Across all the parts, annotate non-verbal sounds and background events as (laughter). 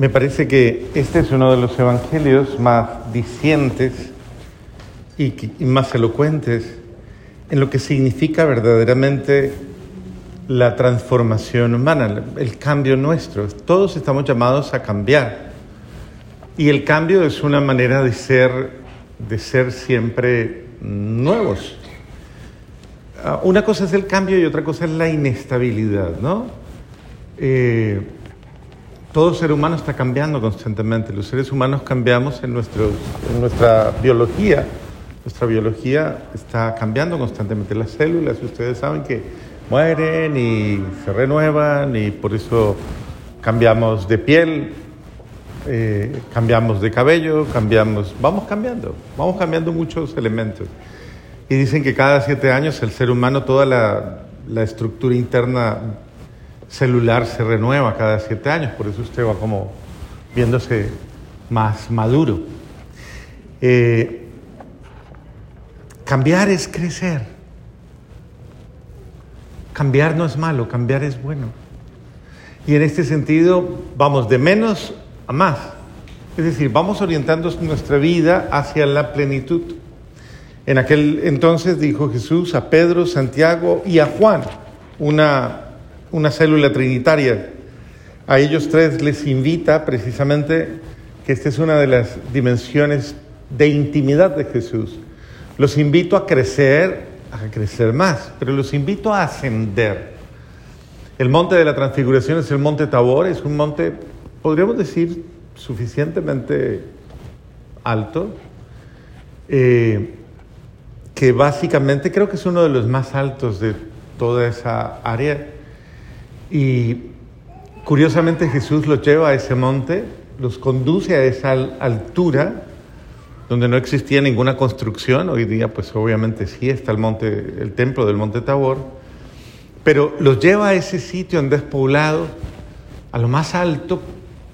Me parece que este es uno de los evangelios más dicientes y, más elocuentes en lo que significa verdaderamente la transformación humana, el cambio nuestro. Todos estamos llamados a cambiar. Y el cambio es una manera de ser, de ser siempre nuevos. Ah, una cosa es el cambio y otra cosa es la inestabilidad, ¿no? Eh, todo ser humano está cambiando constantemente. Los seres humanos cambiamos en, nuestra biología. Nuestra biología está cambiando constantemente. Las células, ustedes saben que mueren y se renuevan y por eso cambiamos de piel, eh, cambiamos de cabello, cambiamos, vamos cambiando, vamos cambiando muchos elementos. Y dicen que cada siete años el ser humano, toda la estructura interna celular se renueva cada siete años, por eso usted va como viéndose más maduro. Eh, cambiar es crecer. Cambiar no es malo, cambiar es bueno. Y en este sentido vamos de menos a más. Es decir, vamos orientando nuestra vida hacia la plenitud. En aquel entonces dijo Jesús a Pedro, Santiago y a Juan, una una célula trinitaria. A ellos tres les invita precisamente que esta es una de las dimensiones de intimidad de Jesús. Los invito a crecer, a crecer más, pero los invito a ascender. El monte de la transfiguración es el monte Tabor, es un monte, podríamos decir, suficientemente alto, eh, que básicamente creo que es uno de los más altos de toda esa área y curiosamente Jesús los lleva a ese monte, los conduce a esa altura donde no existía ninguna construcción. Hoy día, pues obviamente sí está el monte, el templo del monte Tabor, pero los lleva a ese sitio en despoblado, a lo más alto,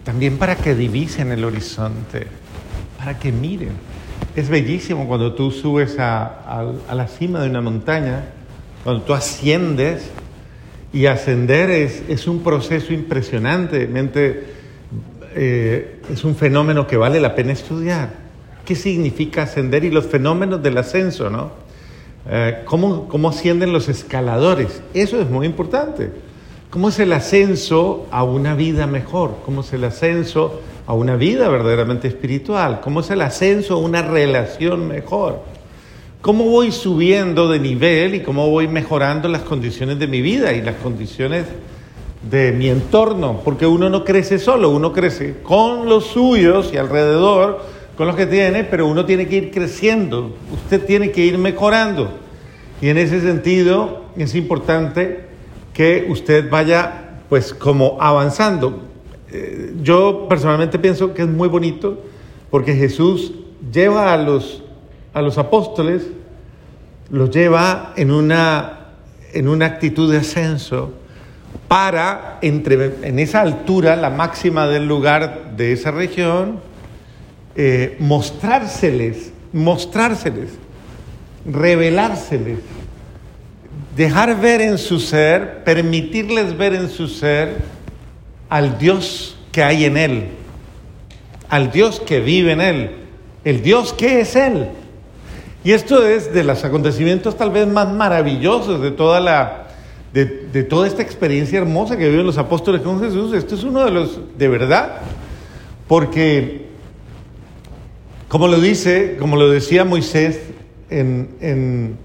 también para que divisen el horizonte, para que miren. Es bellísimo cuando tú subes a, a la cima de una montaña, cuando tú asciendes y ascender es, un proceso impresionantemente, eh, es un fenómeno que vale la pena estudiar. ¿Qué significa ascender y los fenómenos del ascenso, no? Eh, ¿cómo, ¿Cómo ascienden los escaladores? Eso es muy importante. ¿Cómo es el ascenso a una vida mejor? ¿Cómo es el ascenso a una vida verdaderamente espiritual? ¿Cómo es el ascenso a una relación mejor? Cómo voy subiendo de nivel y cómo voy mejorando las condiciones de mi vida y las condiciones de mi entorno, porque uno no crece solo, uno crece con los suyos y alrededor, con los que tiene, pero uno tiene que ir creciendo, usted tiene que ir mejorando. Y en ese sentido es importante que usted vaya pues como avanzando. Eh, yo personalmente pienso que es muy bonito porque Jesús lleva a los a los apóstoles, los lleva en una, en una actitud de ascenso para, entre, en esa altura, la máxima del lugar de esa región, eh, mostrárseles, mostrárseles, revelárseles, dejar ver en su ser, permitirles ver en su ser al Dios que hay en él, al Dios que vive en él, el Dios que es él. Y esto es de los acontecimientos tal vez más maravillosos de toda la, de, toda esta experiencia hermosa que viven los apóstoles con Jesús. Esto es uno de los, de verdad, porque, como lo dice, como lo decía Moisés en,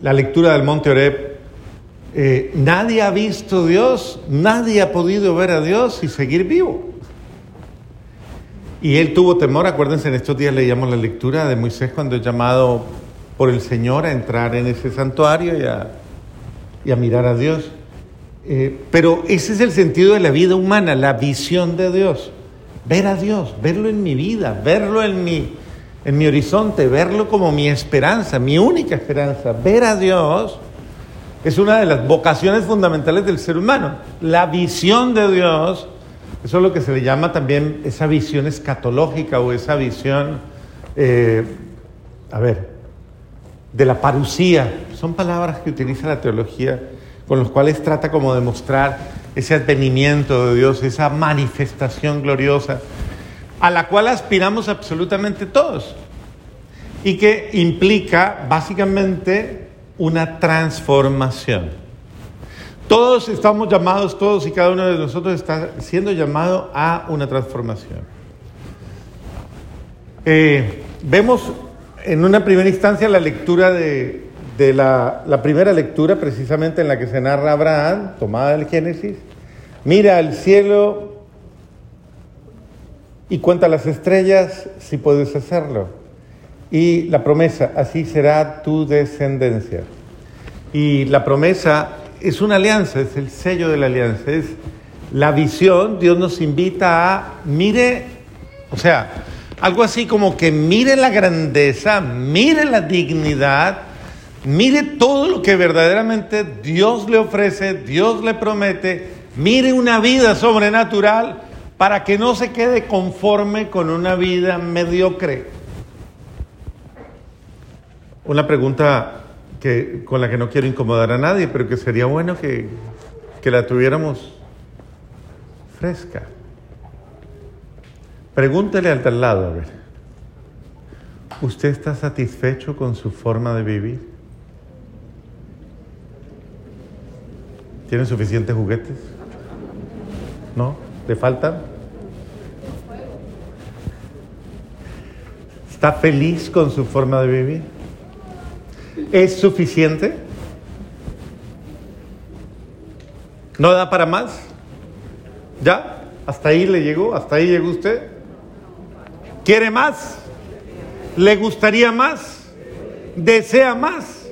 la lectura del Monte Oreb, eh, nadie ha visto a Dios, nadie ha podido ver a Dios y seguir vivo. Y él tuvo temor, acuérdense, en estos días leíamos la lectura de Moisés cuando es llamado por el Señor a entrar en ese santuario y a, y a mirar a Dios. Eh, pero ese es el sentido de la vida humana, la visión de Dios. Ver a Dios, verlo en mi vida, verlo en mi, en mi horizonte, verlo como mi esperanza, mi única esperanza. Ver a Dios es una de las vocaciones fundamentales del ser humano. La visión de Dios eso es lo que se le llama también esa visión escatológica o esa visión, eh, a ver, de la parucía. Son palabras que utiliza la teología con las cuales trata como de mostrar ese advenimiento de Dios, esa manifestación gloriosa, a la cual aspiramos absolutamente todos, y que implica básicamente una transformación. Todos estamos llamados, todos y cada uno de nosotros está siendo llamado a una transformación. Eh, vemos en una primera instancia la lectura de, la, la, primera lectura precisamente en la que se narra Abraham, tomada del Génesis. Mira al cielo y cuenta las estrellas si puedes hacerlo. Y la promesa, así será tu descendencia. Y la promesa es una alianza, es el sello de la alianza, es la visión. Dios nos invita a, mire, o sea, algo así como que mire la grandeza, mire la dignidad, mire todo lo que verdaderamente Dios le ofrece, Dios le promete, mire una vida sobrenatural para que no se quede conforme con una vida mediocre. Una pregunta que, con la que no quiero incomodar a nadie, pero que sería bueno que, que la tuviéramos fresca. Pregúntele al tal lado, a ver. ¿Usted está satisfecho con su forma de vivir? ¿Tiene suficientes juguetes? ¿No? ¿Le faltan? ¿Está feliz con su forma de vivir? ¿Es suficiente? ¿No da para más? ¿Ya? ¿Hasta ahí le llegó? ¿Hasta ahí llegó usted? ¿Quiere más? ¿Le gustaría más? ¿Desea más?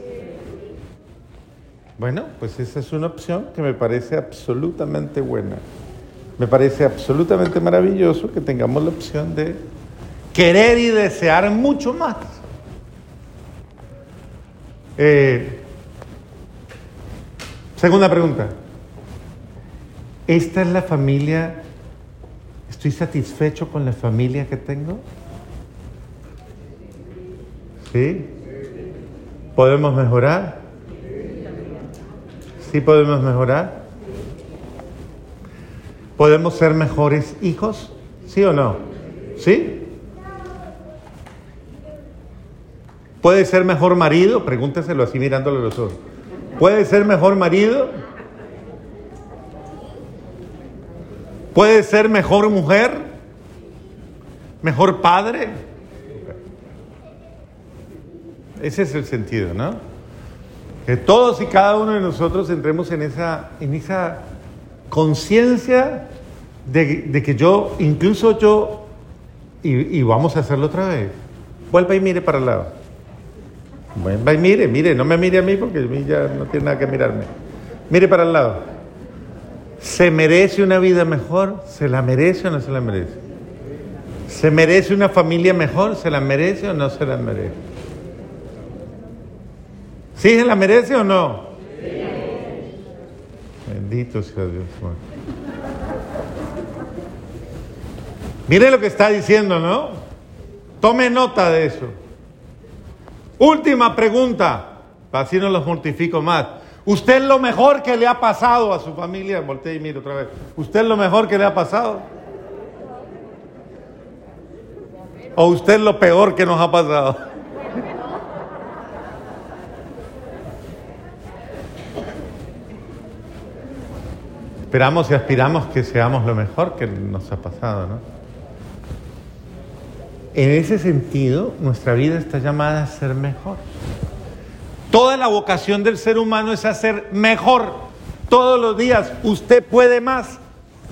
Bueno, pues esa es una opción que me parece absolutamente buena. Me parece absolutamente maravilloso que tengamos la opción de querer y desear mucho más. Eh, segunda pregunta. ¿Esta es la familia ¿Estoy satisfecho con la familia que tengo? ¿Sí? ¿Podemos mejorar? ¿Sí podemos mejorar? ¿Podemos ser mejores hijos? ¿Sí o no? ¿Sí? ¿Puede ser mejor marido? Pregúnteselo así mirándole los ojos. ¿Puede ser mejor marido? ¿Puede ser mejor mujer? ¿Mejor padre? Ese es el sentido, ¿no? Que todos y cada uno de nosotros entremos en esa, en esa conciencia de, que yo, incluso yo, y, vamos a hacerlo otra vez, vuelva y mire para el lado. Vuelva y mire, mire, no me mire a mí porque a mí ya no tiene nada que mirarme. Mire para el lado. ¿Se merece una vida mejor? ¿Se la merece o no se la merece? ¿Se merece una familia mejor? ¿Se la merece o no se la merece? ¿Sí se la merece o no? Bendito sea Dios. Mire lo que está diciendo, ¿no? Tome nota de eso. Última pregunta, así no los mortifico más. Usted lo mejor que le ha pasado a su familia. Voltea y mire otra vez. Usted lo mejor que le ha pasado. O usted lo peor que nos ha pasado. Esperamos y aspiramos que seamos lo mejor que nos ha pasado, ¿no? En ese sentido, nuestra vida está llamada a ser mejor. Toda la vocación del ser humano es hacer mejor. Todos los días usted puede más,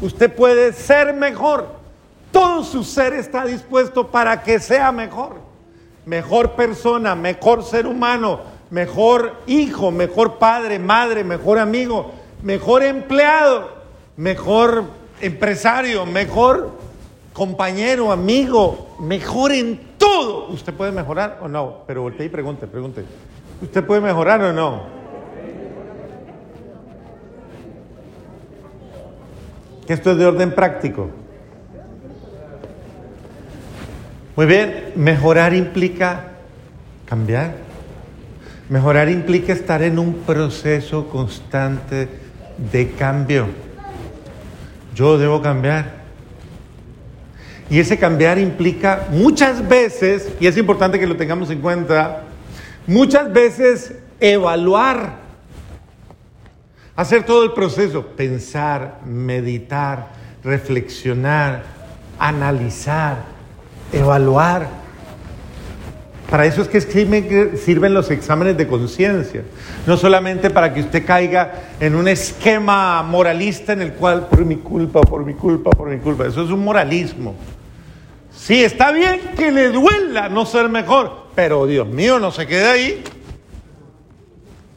usted puede ser mejor. Todo su ser está dispuesto para que sea mejor. Mejor persona, mejor ser humano, mejor hijo, mejor padre, madre, mejor amigo, mejor empleado, mejor empresario, mejor compañero, amigo, mejor en todo. ¿Usted puede mejorar o no? Pero voltee y pregunte, pregunte. ¿Usted puede mejorar o no? Que esto es de orden práctico. Muy bien, mejorar implica cambiar. Mejorar implica estar en un proceso constante de cambio. yo debo cambiar. Y ese cambiar implica muchas veces, y es importante que lo tengamos en cuenta, muchas veces evaluar, hacer todo el proceso, pensar, meditar, reflexionar, analizar, evaluar. Para eso es que sirven los exámenes de conciencia, no solamente para que usted caiga en un esquema moralista en el cual por mi culpa, por mi culpa, por mi culpa, eso es un moralismo. Sí, está bien que le duela no ser mejor, pero Dios mío, no se quede ahí.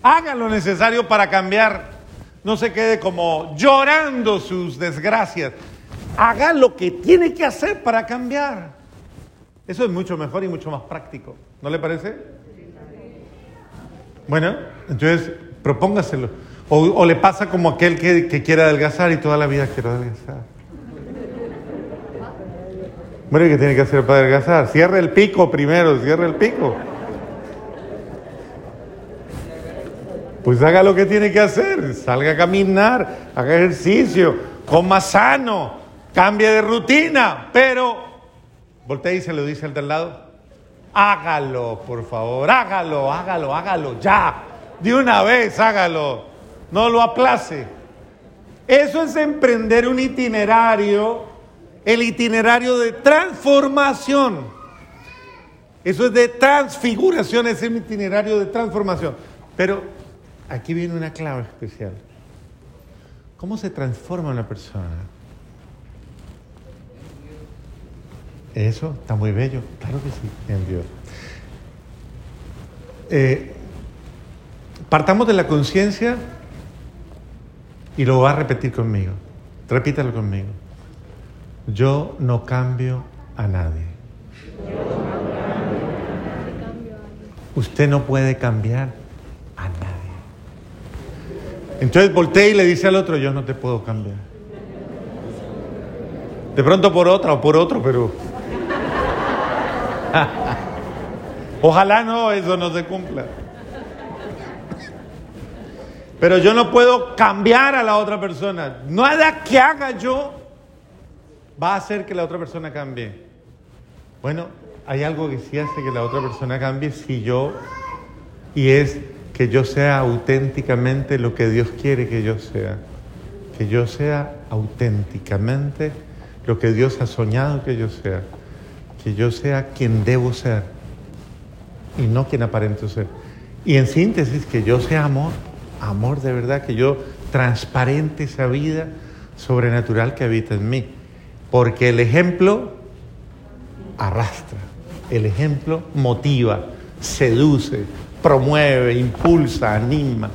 Haga lo necesario para cambiar. No se quede como llorando sus desgracias. Haga lo que tiene que hacer para cambiar. Eso es mucho mejor y mucho más práctico. ¿No le parece? Bueno, entonces propóngaselo. O, le pasa como aquel que, que quiere adelgazar y toda la vida quiere adelgazar. Bueno, ¿qué tiene que hacer para adelgazar? Cierre el pico primero, cierre el pico. Pues haga lo que tiene que hacer, salga a caminar, haga ejercicio, coma sano, cambie de rutina, pero voltea y se lo dice al del lado, hágalo, por favor, hágalo, hágalo, hágalo, ya, de una vez hágalo, no lo aplace. Eso es emprender un itinerario el itinerario de transformación. Eso es de transfiguración, es el itinerario de transformación. Pero aquí viene una clave especial. ¿Cómo se transforma una persona? Eso está muy bello, claro que sí, en Dios. Eh, partamos de la conciencia y lo va a repetir conmigo. Repítalo conmigo. Yo no cambio a nadie. Usted no puede cambiar a nadie. Entonces voltea y le dice al otro, yo no te puedo cambiar. De pronto por otra o por otro, pero... (laughs) Ojalá no, eso no se cumpla. Pero yo no puedo cambiar a la otra persona. Nada que haga yo va a hacer que la otra persona cambie. Bueno, hay algo que sí hace que la otra persona cambie si yo, y es que yo sea auténticamente lo que Dios quiere que yo sea. Que yo sea auténticamente lo que Dios ha soñado que yo sea. Que yo sea quien debo ser y no quien aparento ser. Y en síntesis, que yo sea amor, amor de verdad, que yo transparente esa vida sobrenatural que habita en mí. Porque el ejemplo arrastra, el ejemplo motiva, seduce, promueve, impulsa, anima.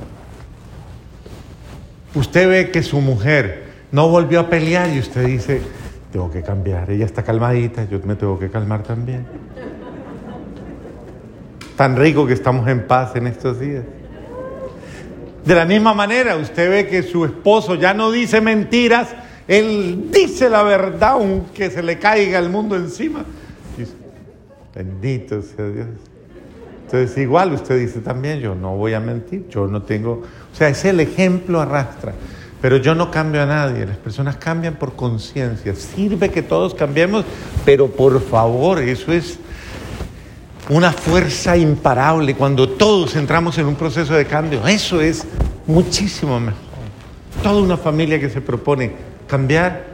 Usted ve que su mujer no volvió a pelear y usted dice, tengo que cambiar, ella está calmadita, yo me tengo que calmar también. Tan rico que estamos en paz en estos días. De la misma manera, usted ve que su esposo ya no dice mentiras, él dice la verdad aunque se le caiga el mundo encima. Bendito sea Dios. Entonces igual usted dice también, yo no voy a mentir, yo no tengo... O sea, es el ejemplo arrastra. Pero yo no cambio a nadie, las personas cambian por conciencia. Sirve que todos cambiemos, pero por favor, eso es una fuerza imparable cuando todos entramos en un proceso de cambio. Eso es muchísimo mejor. Toda una familia que se propone Cambiar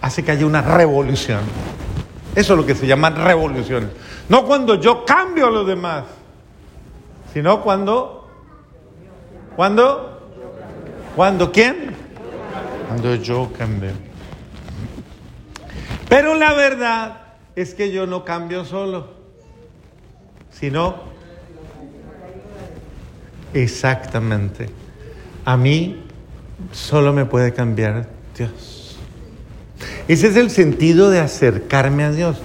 hace que haya una revolución. Eso es lo que se llama revolución. No cuando yo cambio a los demás, sino cuando, cuando, cuando quién? Cuando yo cambio. Pero la verdad es que yo no cambio solo, sino exactamente. A mí solo me puede cambiar Dios. Ese es el sentido de acercarme a Dios,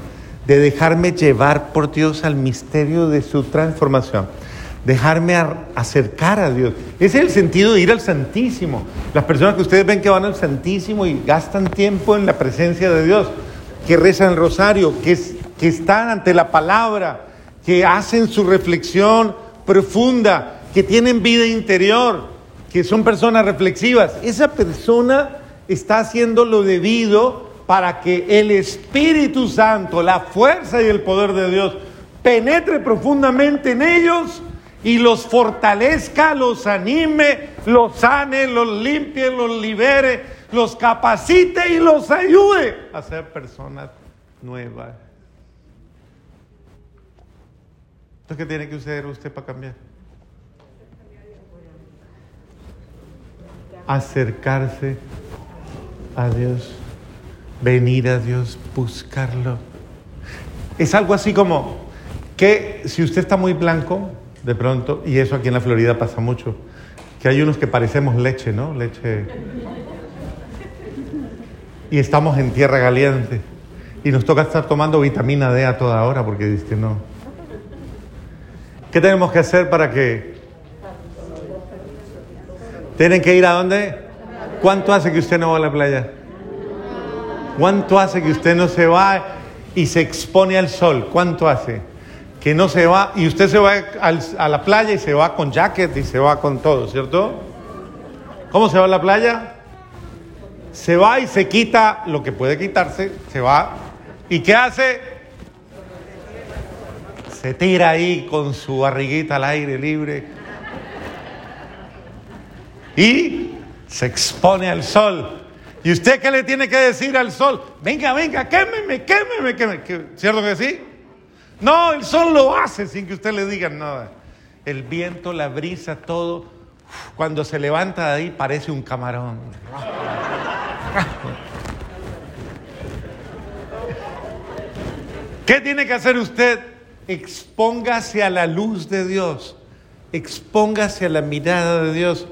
de dejarme llevar por Dios al misterio de su transformación, dejarme acercar a Dios. Ese es el sentido de ir al Santísimo. Las personas que ustedes ven que van al Santísimo y gastan tiempo en la presencia de Dios, que rezan el rosario, que, que están ante la palabra, que hacen su reflexión profunda, que tienen vida interior, que son personas reflexivas. Esa persona está haciendo lo debido para que el Espíritu Santo, la fuerza y el poder de Dios penetre profundamente en ellos y los fortalezca, los anime, los sane, los limpie, los libere, los capacite y los ayude a ser personas nuevas. Entonces, ¿qué tiene que hacer usted para cambiar? Acercarse a Dios, venir a Dios, buscarlo. Es algo así como que si usted está muy blanco, de pronto, y eso aquí en la Florida pasa mucho, que hay unos que parecemos leche, ¿no? Leche. Y estamos en tierra caliente. Y nos toca estar tomando vitamina D a toda hora porque dice no. ¿Qué tenemos que hacer para que... ¿Tienen que ir a dónde? ¿Cuánto hace que usted no va a la playa? ¿Cuánto hace que usted no se va y se expone al sol? ¿Cuánto hace? Que no se va y usted se va a la playa y se va con jacket y se va con todo, ¿cierto? ¿Cómo se va a la playa? Se va y se quita lo que puede quitarse, se va. ¿Y qué hace? Se tira ahí con su barriguita al aire libre. Y se expone al sol. ¿Y usted qué le tiene que decir al sol? Venga, venga, quémeme, quémeme, quémeme. ¿Cierto que sí? No, el sol lo hace sin que usted le diga nada. El viento, la brisa, todo. Cuando se levanta de ahí parece un camarón. ¿Qué tiene que hacer usted? Expóngase a la luz de Dios. Expóngase a la mirada de Dios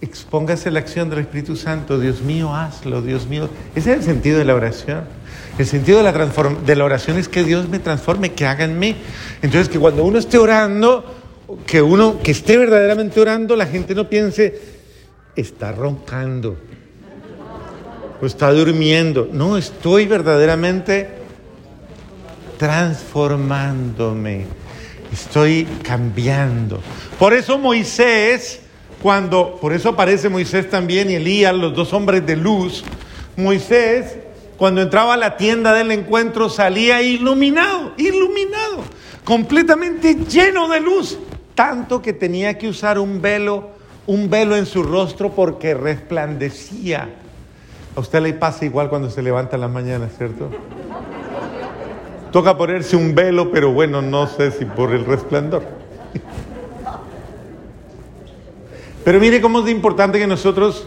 expóngase la acción del Espíritu Santo, Dios mío, hazlo, Dios mío. Ese es el sentido de la oración. El sentido de la, oración es que Dios me transforme, que haga en mí. Entonces, que cuando uno esté orando, que uno que esté verdaderamente orando, la gente no piense, está roncando o está durmiendo. No, estoy verdaderamente transformándome. Estoy cambiando. Por eso Moisés cuando, por eso aparece Moisés también y Elías, los dos hombres de luz, Moisés, cuando entraba a la tienda del encuentro, salía iluminado, iluminado, completamente lleno de luz, tanto que tenía que usar un velo, un velo en su rostro porque resplandecía. A usted le pasa igual cuando se levanta en la mañana, ¿cierto? Toca ponerse un velo, pero bueno, no sé si por el resplandor. Pero mire cómo es importante que nosotros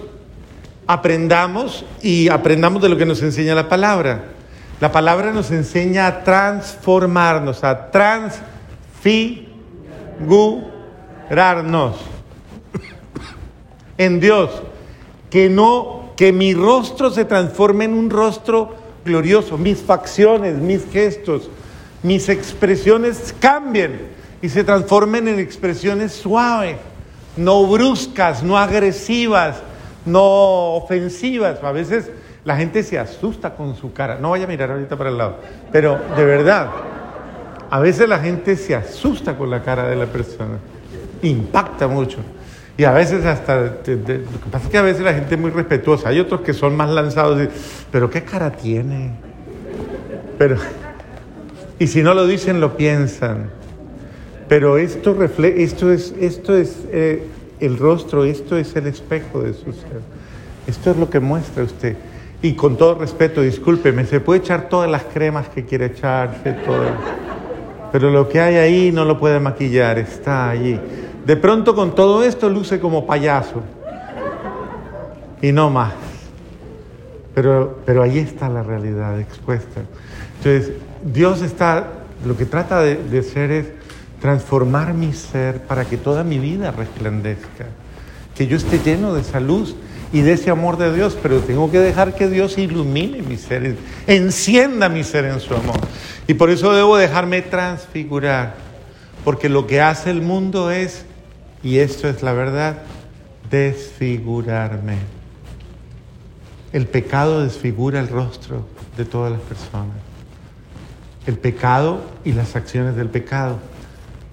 aprendamos y aprendamos de lo que nos enseña la palabra. La palabra nos enseña a transformarnos, a transfigurarnos en Dios. Que no, que mi rostro se transforme en un rostro glorioso, mis facciones, mis gestos, mis expresiones cambien y se transformen en expresiones suaves no bruscas, no agresivas, no ofensivas. A veces la gente se asusta con su cara. No vaya a mirar ahorita para el lado. Pero de verdad, a veces la gente se asusta con la cara de la persona. Impacta mucho. Y a veces hasta, lo que pasa es que a veces la gente es muy respetuosa. Hay otros que son más lanzados. Y, pero qué cara tiene. Pero, y si no lo dicen, lo piensan. Pero esto, esto es, esto es eh, el rostro, esto es el espejo de su ser. Esto es lo que muestra usted. Y con todo respeto, discúlpeme, se puede echar todas las cremas que quiere echarse, todo. Pero lo que hay ahí no lo puede maquillar, está allí. De pronto con todo esto luce como payaso. Y no más. Pero, pero ahí está la realidad expuesta. Entonces, Dios está, lo que trata de, de ser es transformar mi ser para que toda mi vida resplandezca, que yo esté lleno de salud y de ese amor de Dios, pero tengo que dejar que Dios ilumine mi ser, encienda mi ser en su amor. Y por eso debo dejarme transfigurar, porque lo que hace el mundo es, y esto es la verdad, desfigurarme. El pecado desfigura el rostro de todas las personas. El pecado y las acciones del pecado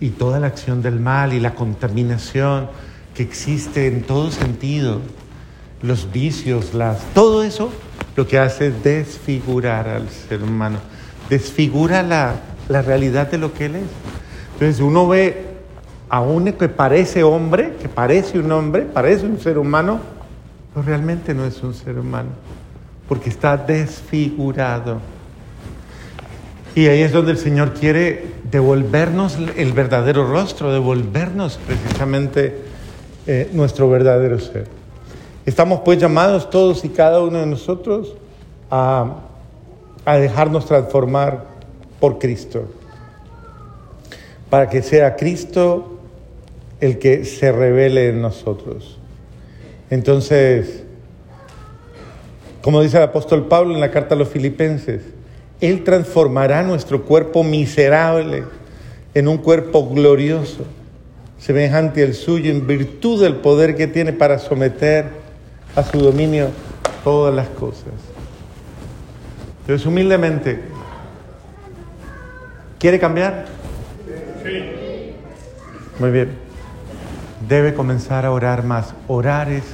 y toda la acción del mal y la contaminación que existe en todo sentido los vicios, las, todo eso lo que hace es desfigurar al ser humano, desfigura la, la realidad de lo que él es. Entonces uno ve a uno que parece hombre, que parece un hombre, parece un ser humano, pero realmente no es un ser humano, porque está desfigurado. Y ahí es donde el Señor quiere devolvernos el verdadero rostro, devolvernos precisamente eh, nuestro verdadero ser. Estamos pues llamados todos y cada uno de nosotros a, a dejarnos transformar por Cristo, para que sea Cristo el que se revele en nosotros. Entonces, como dice el apóstol Pablo en la carta a los filipenses, Él transformará nuestro cuerpo miserable en un cuerpo glorioso, semejante al suyo, en virtud del poder que tiene para someter a su dominio todas las cosas. Entonces, humildemente, ¿quiere cambiar? Sí. Muy bien debe comenzar a orar más. Orar es,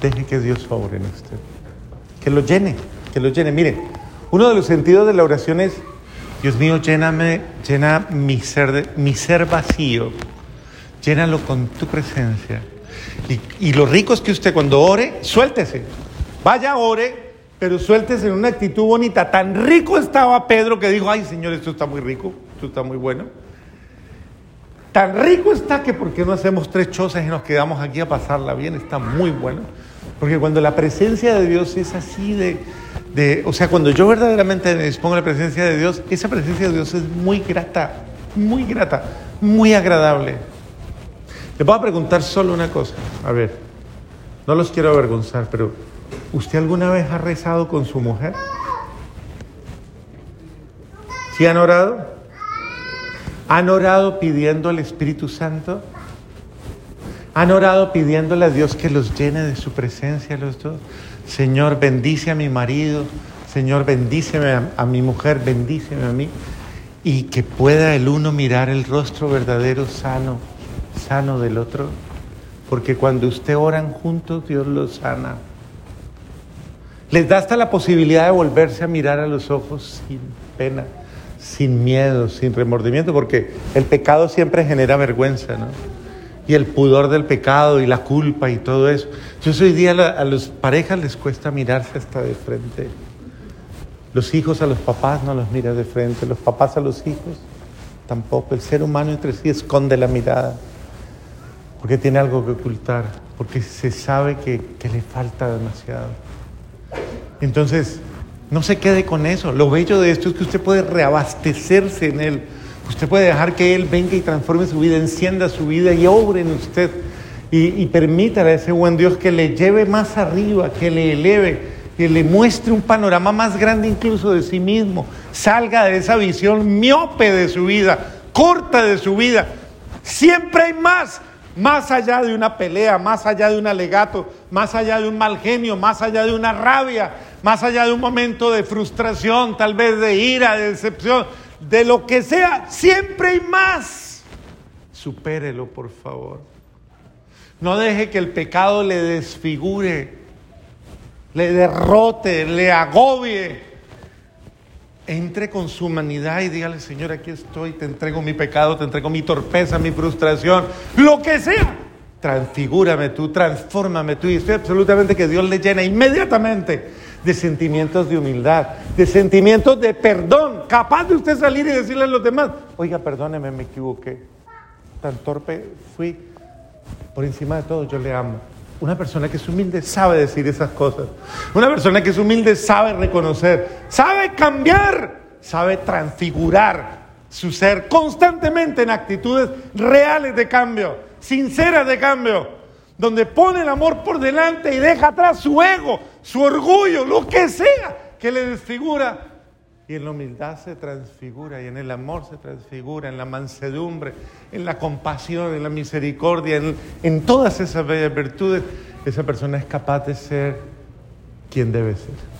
deje que Dios obre en usted. Que lo llene, que lo llene. Mire, uno de los sentidos de la oración es, Dios mío, lléname, llena mi ser, mi ser vacío, llénalo con tu presencia. Y, y lo rico es que usted cuando ore, suéltese. Vaya, ore, pero suéltese en una actitud bonita. Tan rico estaba Pedro que dijo, ay Señor, esto está muy rico, esto está muy bueno. Tan rico está que ¿por qué no hacemos tres chozas y nos quedamos aquí a pasarla bien? Está muy bueno. Porque cuando la presencia de Dios es así de, de, o sea, cuando yo verdaderamente me dispongo a la presencia de Dios, esa presencia de Dios es muy grata, muy grata, muy agradable. Le voy a preguntar solo una cosa. A ver, no los quiero avergonzar, pero ¿usted alguna vez ha rezado con su mujer? ¿Sí han orado? ¿Han orado pidiendo al Espíritu Santo? ¿Han orado pidiéndole a Dios que los llene de su presencia los dos? Señor, bendice a mi marido, Señor, bendíceme a, a mi mujer, bendíceme a mí. Y que pueda el uno mirar el rostro verdadero, sano, sano del otro. Porque cuando usted oran juntos, Dios los sana. Les da hasta la posibilidad de volverse a mirar a los ojos sin pena sin miedo, sin remordimiento, porque el pecado siempre genera vergüenza, ¿no? Y el pudor del pecado y la culpa y todo eso. Entonces hoy día a las parejas les cuesta mirarse hasta de frente. Los hijos a los papás no los mira de frente, los papás a los hijos tampoco. El ser humano entre sí esconde la mirada porque tiene algo que ocultar, porque se sabe que, que le falta demasiado. Entonces, no se quede con eso. Lo bello de esto es que usted puede reabastecerse en Él. Usted puede dejar que Él venga y transforme su vida, encienda su vida y obre en usted. Y, y permítale a ese buen Dios que le lleve más arriba, que le eleve, que le muestre un panorama más grande incluso de sí mismo. Salga de esa visión miope de su vida, corta de su vida. Siempre hay más, más allá de una pelea, más allá de un alegato, más allá de un mal genio, más allá de una rabia, más allá de un momento de frustración, tal vez de ira, de decepción, de lo que sea, siempre hay más. Supérelo, por favor. No deje que el pecado le desfigure, le derrote, le agobie. Entre con su humanidad y dígale, Señor, aquí estoy, te entrego mi pecado, te entrego mi torpeza, mi frustración, lo que sea. Transfigúrame tú, transfórmame tú. Y estoy absolutamente que Dios le llena inmediatamente de sentimientos de humildad, de sentimientos de perdón, capaz de usted salir y decirle a los demás, oiga, perdóneme, me equivoqué, tan torpe fui, por encima de todo yo le amo. Una persona que es humilde sabe decir esas cosas. Una persona que es humilde sabe reconocer, sabe cambiar, sabe transfigurar su ser constantemente en actitudes reales de cambio, sinceras de cambio donde pone el amor por delante y deja atrás su ego, su orgullo, lo que sea que le desfigura. Y en la humildad se transfigura, y en el amor se transfigura, en la mansedumbre, en la compasión, en la misericordia, en, todas esas bellas virtudes, esa persona es capaz de ser quien debe ser.